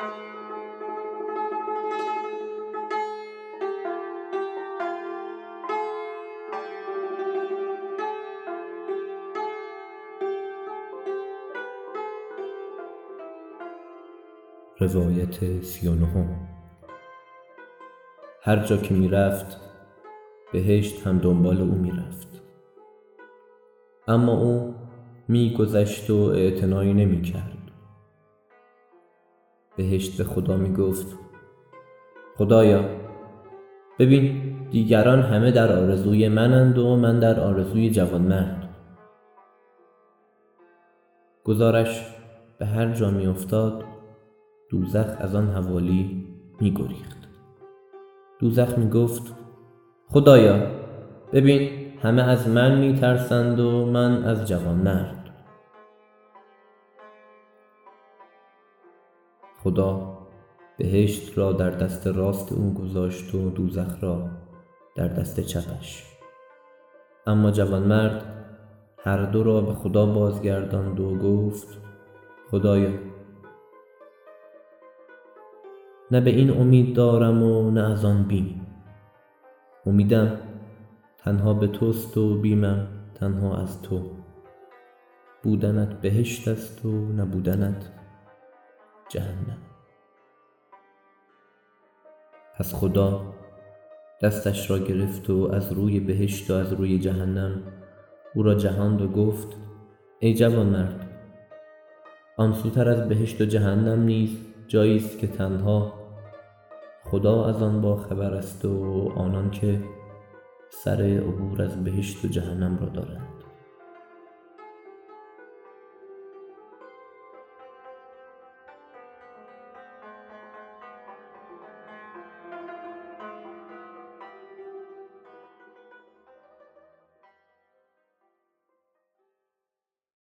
هر جا که می رفت بهشت هم دنبال او می رفت اما او می گذشت و اعتنایی نمی کرد بهشت به خدا می گفت خدایا ببین دیگران همه در آرزوی منند و من در آرزوی جوانمرد. گذارش به هر جا می افتاد دوزخ از آن حوالی می گریخت دوزخ می گفت خدایا ببین همه از من می ترسند و من از جوانمرد. خدا بهشت را در دست راست او گذاشت و دوزخ را در دست چپش. اما جوانمرد هر دو را به خدا بازگرداند و گفت خدایا نه به این امید دارم و نه از آن بیم. امیدم تنها به توست و بیمم تنها از تو. بودنت بهشت است و نبودنت جهنم. پس خدا دستش را گرفت و از روی بهشت و از روی جهنم او را جهاند و گفت ای جوانمرد آن سوتر از بهشت و جهنم نیز جایی است که تنها خدا از آن باخبر است و آنان که سر عبور از بهشت و جهنم را دارند.